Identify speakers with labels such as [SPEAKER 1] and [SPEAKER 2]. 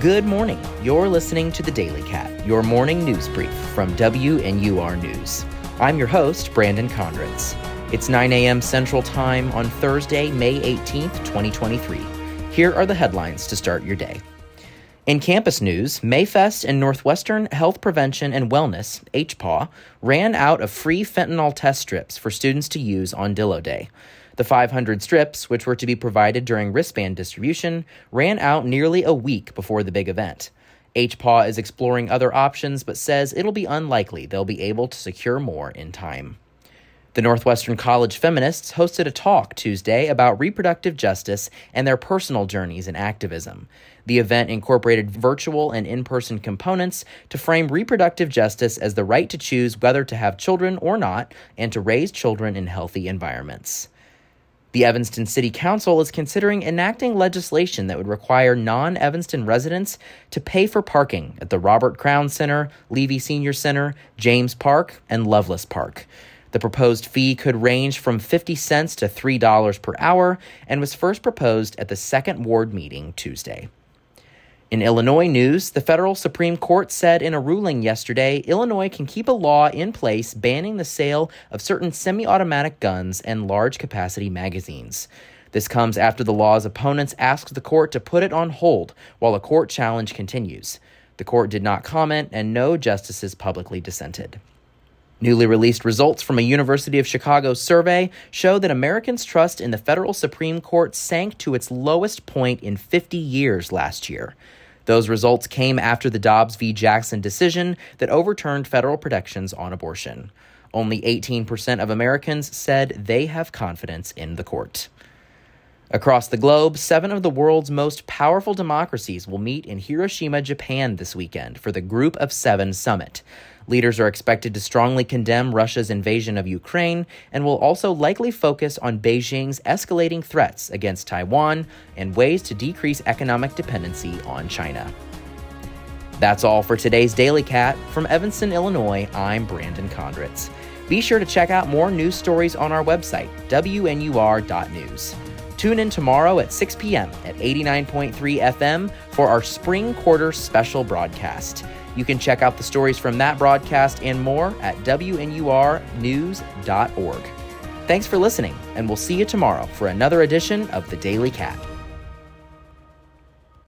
[SPEAKER 1] Good morning. You're listening to the Daily Cat, your morning news brief from WNUR News. I'm your host, Brandon Conrads. It's 9 a.m. Central Time on Thursday, May 18th, 2023. Here are the headlines to start your day. In campus news, Mayfest and Northwestern Health Prevention and Wellness, HPAW, ran out of free fentanyl test strips for students to use on Dillo Day. The 500 strips, which were to be provided during wristband distribution, ran out nearly a week before the big event. HPAW is exploring other options but says it'll be unlikely they'll be able to secure more in time. The Northwestern College feminists hosted a talk Tuesday about reproductive justice and their personal journeys in activism. The event incorporated virtual and in person components to frame reproductive justice as the right to choose whether to have children or not and to raise children in healthy environments. The Evanston City Council is considering enacting legislation that would require non Evanston residents to pay for parking at the Robert Crown Center, Levy Senior Center, James Park, and Lovelace Park. The proposed fee could range from 50 cents to $3 per hour and was first proposed at the Second Ward meeting Tuesday. In Illinois news, the federal Supreme Court said in a ruling yesterday Illinois can keep a law in place banning the sale of certain semi automatic guns and large capacity magazines. This comes after the law's opponents asked the court to put it on hold while a court challenge continues. The court did not comment, and no justices publicly dissented. Newly released results from a University of Chicago survey show that Americans' trust in the federal Supreme Court sank to its lowest point in 50 years last year. Those results came after the Dobbs v. Jackson decision that overturned federal protections on abortion. Only 18% of Americans said they have confidence in the court. Across the globe, seven of the world's most powerful democracies will meet in Hiroshima, Japan this weekend for the Group of Seven summit. Leaders are expected to strongly condemn Russia's invasion of Ukraine and will also likely focus on Beijing's escalating threats against Taiwan and ways to decrease economic dependency on China. That's all for today's Daily Cat. From Evanston, Illinois, I'm Brandon Conrads. Be sure to check out more news stories on our website, WNUR.news. Tune in tomorrow at 6 p.m. at 89.3 FM for our spring quarter special broadcast. You can check out the stories from that broadcast and more at WNURnews.org. Thanks for listening, and we'll see you tomorrow for another edition of The Daily Cat.